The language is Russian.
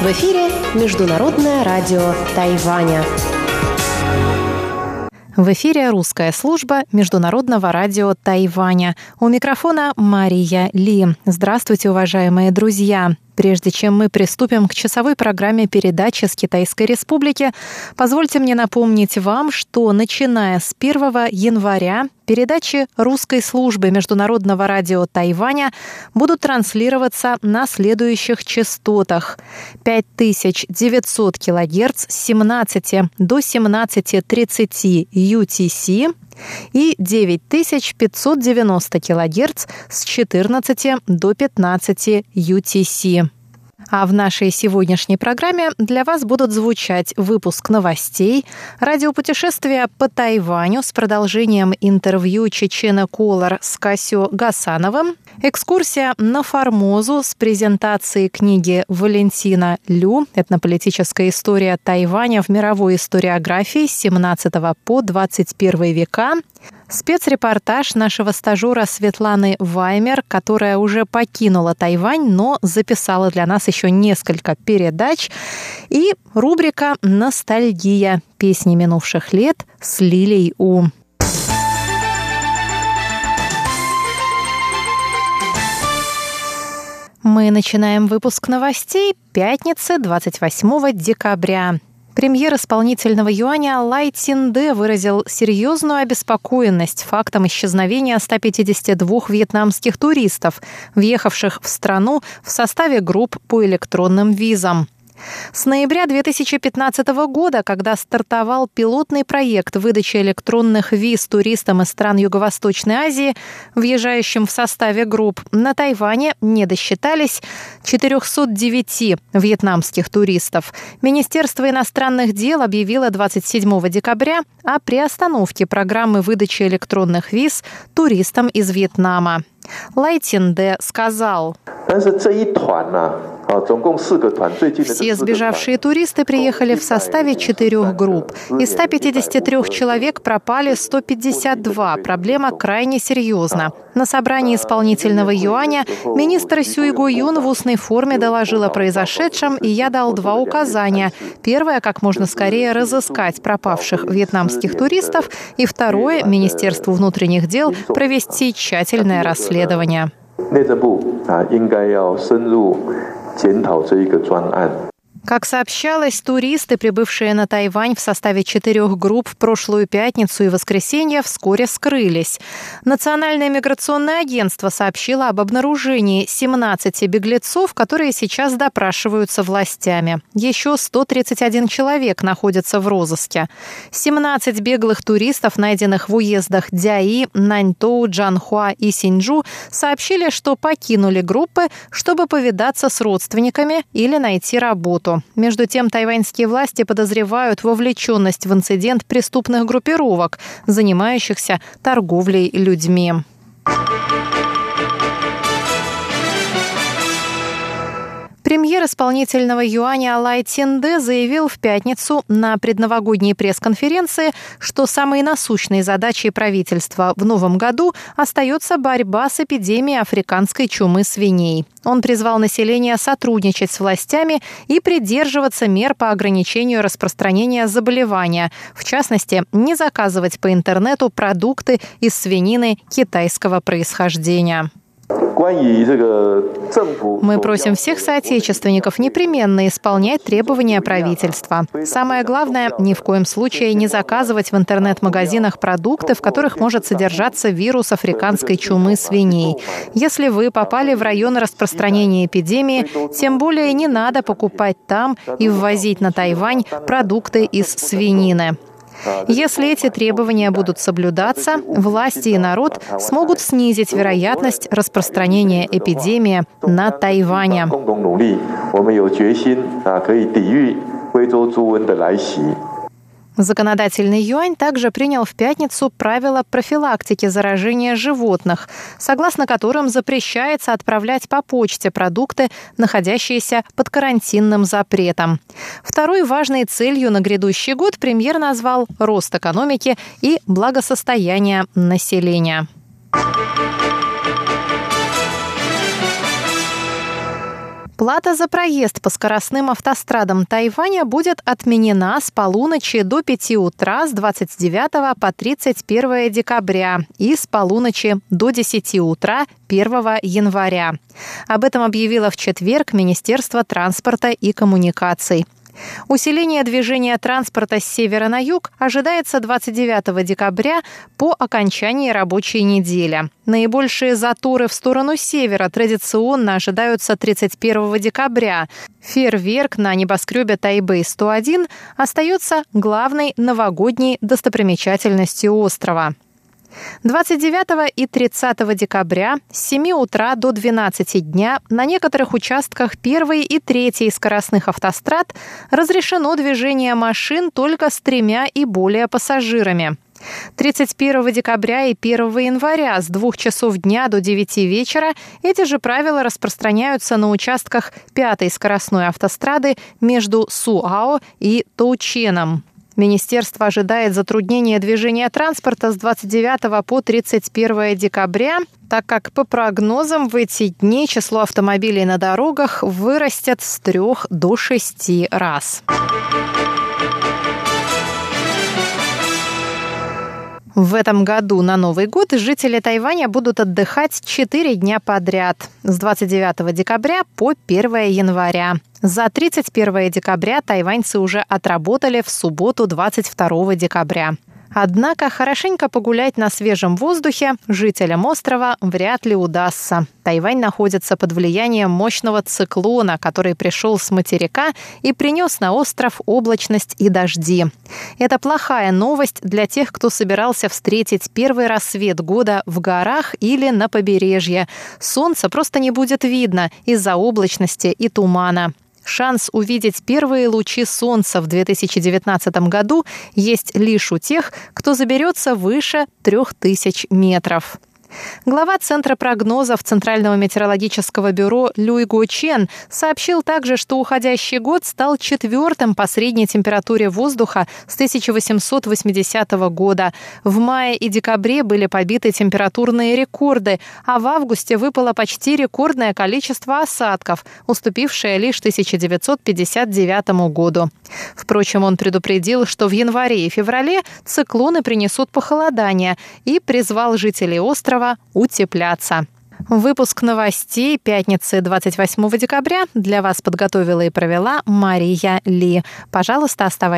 В эфире Международное радио Тайваня. В эфире русская служба Международного радио Тайваня. У микрофона Мария Ли. Здравствуйте, уважаемые друзья. Прежде чем мы приступим к часовой программе передачи с Китайской Республики, позвольте мне напомнить вам, что начиная с 1 января передачи русской службы Международного радио Тайваня будут транслироваться на следующих частотах. 5900 кГц с 17 до 17.30 UTC и 9590 кГц с 14 до 15 UTC. А в нашей сегодняшней программе для вас будут звучать выпуск новостей, радиопутешествия по Тайваню с продолжением интервью Чечена Колор с Касю Гасановым, экскурсия на Формозу с презентацией книги Валентина Лю «Этнополитическая история Тайваня в мировой историографии с 17 по 21 века», Спецрепортаж нашего стажера Светланы Ваймер, которая уже покинула Тайвань, но записала для нас еще несколько передач. И рубрика «Ностальгия. Песни минувших лет» с Лилей У. Мы начинаем выпуск новостей пятницы 28 декабря. Премьер исполнительного юаня Лай Цинде выразил серьезную обеспокоенность фактом исчезновения 152 вьетнамских туристов, въехавших в страну в составе групп по электронным визам. С ноября 2015 года, когда стартовал пилотный проект выдачи электронных виз туристам из стран Юго-Восточной Азии, въезжающим в составе групп, на Тайване не досчитались 409 вьетнамских туристов. Министерство иностранных дел объявило 27 декабря о приостановке программы выдачи электронных виз туристам из Вьетнама. Лайтинде сказал. Все сбежавшие туристы приехали в составе четырех групп. Из 153 человек пропали 152. Проблема крайне серьезна. На собрании исполнительного юаня министр Сюйгу Юн в устной форме доложил о произошедшем, и я дал два указания. Первое, как можно скорее разыскать пропавших вьетнамских туристов, и второе, Министерству внутренних дел провести тщательное расследование. 内政部啊，应该要深入 检讨这一个专案。Как сообщалось, туристы, прибывшие на Тайвань в составе четырех групп в прошлую пятницу и воскресенье, вскоре скрылись. Национальное миграционное агентство сообщило об обнаружении 17 беглецов, которые сейчас допрашиваются властями. Еще 131 человек находятся в розыске. 17 беглых туристов, найденных в уездах Дяи, Наньтоу, Джанхуа и Синджу, сообщили, что покинули группы, чтобы повидаться с родственниками или найти работу. Между тем, тайваньские власти подозревают вовлеченность в инцидент преступных группировок, занимающихся торговлей людьми. Премьер исполнительного юаня Алай Тинде заявил в пятницу на предновогодней пресс-конференции, что самой насущной задачей правительства в новом году остается борьба с эпидемией африканской чумы свиней. Он призвал население сотрудничать с властями и придерживаться мер по ограничению распространения заболевания, в частности, не заказывать по интернету продукты из свинины китайского происхождения. Мы просим всех соотечественников непременно исполнять требования правительства. Самое главное, ни в коем случае не заказывать в интернет-магазинах продукты, в которых может содержаться вирус африканской чумы свиней. Если вы попали в район распространения эпидемии, тем более не надо покупать там и ввозить на Тайвань продукты из свинины. Если эти требования будут соблюдаться, власти и народ смогут снизить вероятность распространения эпидемии на Тайване. Законодательный юань также принял в пятницу правила профилактики заражения животных, согласно которым запрещается отправлять по почте продукты, находящиеся под карантинным запретом. Второй важной целью на грядущий год премьер назвал рост экономики и благосостояние населения. Плата за проезд по скоростным автострадам Тайваня будет отменена с полуночи до 5 утра с 29 по 31 декабря и с полуночи до 10 утра 1 января. Об этом объявило в четверг Министерство транспорта и коммуникаций. Усиление движения транспорта с севера на юг ожидается 29 декабря по окончании рабочей недели. Наибольшие заторы в сторону севера традиционно ожидаются 31 декабря. Фейерверк на небоскребе Тайбэй-101 остается главной новогодней достопримечательностью острова. 29 и 30 декабря с 7 утра до 12 дня на некоторых участках 1 и 3 скоростных автострад разрешено движение машин только с тремя и более пассажирами. 31 декабря и 1 января с 2 часов дня до 9 вечера эти же правила распространяются на участках 5 скоростной автострады между Суао и Тоученом. Министерство ожидает затруднения движения транспорта с 29 по 31 декабря, так как по прогнозам в эти дни число автомобилей на дорогах вырастет с 3 до 6 раз. В этом году на Новый год жители Тайваня будут отдыхать 4 дня подряд с 29 декабря по 1 января. За 31 декабря тайваньцы уже отработали в субботу 22 декабря. Однако хорошенько погулять на свежем воздухе жителям острова вряд ли удастся. Тайвань находится под влиянием мощного циклона, который пришел с материка и принес на остров облачность и дожди. Это плохая новость для тех, кто собирался встретить первый рассвет года в горах или на побережье. Солнца просто не будет видно из-за облачности и тумана. Шанс увидеть первые лучи солнца в 2019 году есть лишь у тех, кто заберется выше 3000 метров. Глава Центра прогнозов Центрального метеорологического бюро Люй Го Чен сообщил также, что уходящий год стал четвертым по средней температуре воздуха с 1880 года. В мае и декабре были побиты температурные рекорды, а в августе выпало почти рекордное количество осадков, уступившее лишь 1959 году. Впрочем, он предупредил, что в январе и феврале циклоны принесут похолодание и призвал жителей острова острова утепляться. Выпуск новостей пятницы 28 декабря для вас подготовила и провела Мария Ли. Пожалуйста, оставайтесь